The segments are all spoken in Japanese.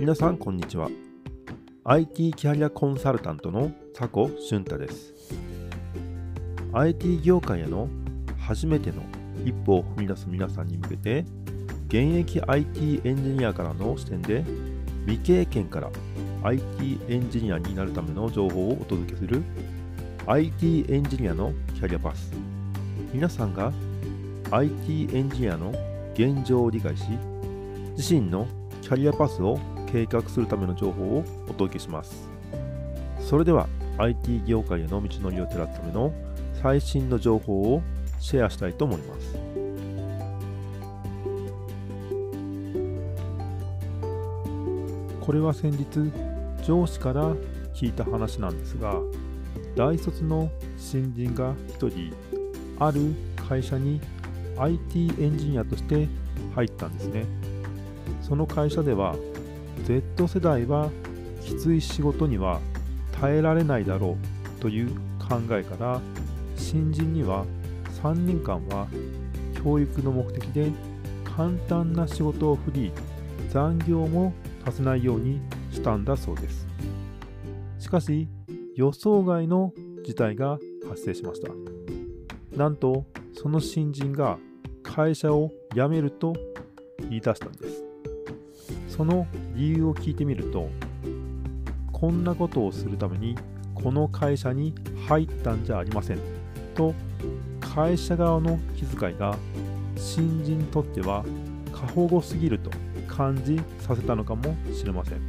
皆さんこんにちは。IT キャリアコンサルタントの佐古俊太です。IT 業界への初めての一歩を踏み出す皆さんに向けて現役 IT エンジニアからの視点で未経験から IT エンジニアになるための情報をお届けする IT エンジニアのキャリアパス。皆さんが IT エンジニアの現状を理解し自身のキャリアパスを計画するための情報をお届けします。それでは IT 業界への道のりを照らすための最新の情報をシェアしたいと思います。これは先日上司から聞いた話なんですが大卒の新人が1人ある会社に IT エンジニアとして入ったんですね。その会社では Z 世代はきつい仕事には耐えられないだろうという考えから新人には3年間は教育の目的で簡単な仕事を振り残業もさせないようにしたんだそうです。しかし予想外の事態が発生しました。なんとその新人が会社を辞めると言い出したんです。その理由を聞いてみるとこんなことをするためにこの会社に入ったんじゃありません。と会社側の気遣いが新人にとっては過保護すぎると感じさせたのかもしれません。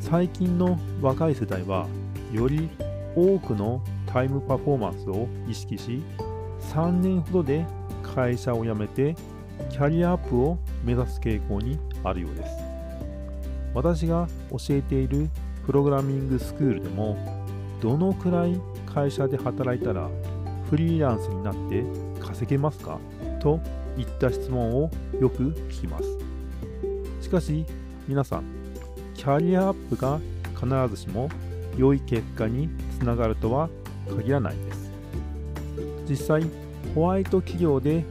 最近の若い世代はより多くのタイムパフォーマンスを意識し3年ほどで会社を辞めてキャリアアップを目指す傾向にあるようです。私が教えているプログラミングスクールでもどのくらい会社で働いたらフリーランスになって稼げますか？といった質問をよく聞きます。しかし皆さんキャリアアップが必ずしも良い結果につながるとは限らないです。実際ホワイト企業で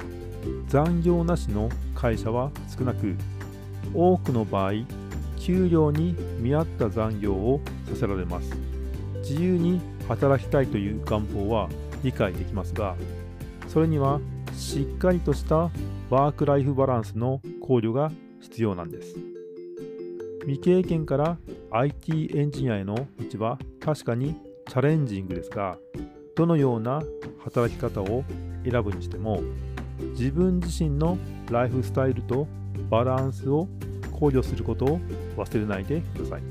残業なしの会社は少なく多くの場合給料に見合った残業をさせられます。自由に働きたいという願望は理解できますがそれにはしっかりとしたワークライフバランスの考慮が必要なんです。未経験から IT エンジニアへの道は確かにチャレンジングですがどのような働き方を選ぶにしても自分自身のライフスタイルとバランスを考慮することを忘れないでください。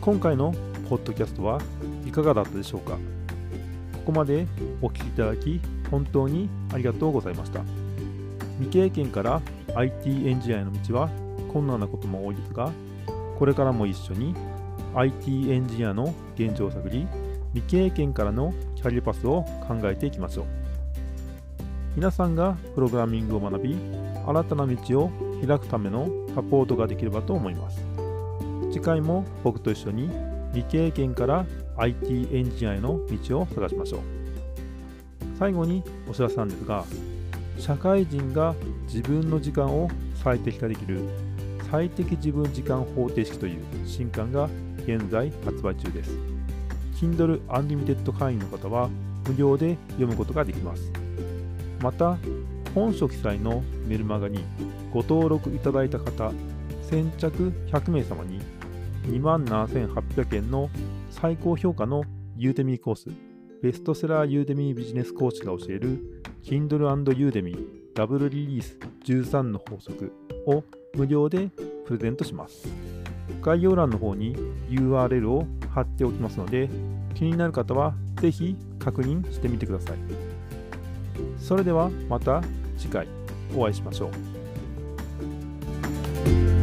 今回のポッドキャストはいかがだったでしょうか？ここまでお聴きいただき本当にありがとうございました。未経験から IT エンジニアへの道は困難なことも多いですがこれからも一緒に IT エンジニアの現状を探り未経験からのキャリアパスを考えていきましょう。皆さんがプログラミングを学び新たな道を開くためのサポートができればと思います。次回も僕と一緒に未経験から IT エンジニアへの道を探しましょう。最後にお知らせなんですが社会人が自分の時間を最適化できる最適自分時間方程式という新刊が現在発売中です。Kindle Unlimited 会員の方は無料で読むことができます。また本書記載のメルマガにご登録いただいた方先着100名様に2万7800円の最高評価のユーデミーコースベストセラーユーデミービジネスコーチが教える Kindle Udemy ダブルリリース13の法則を無料でプレゼントします。概要欄の方に URL を貼っておきますので、気になる方はぜひ確認してみてください。それではまた次回お会いしましょう。thank you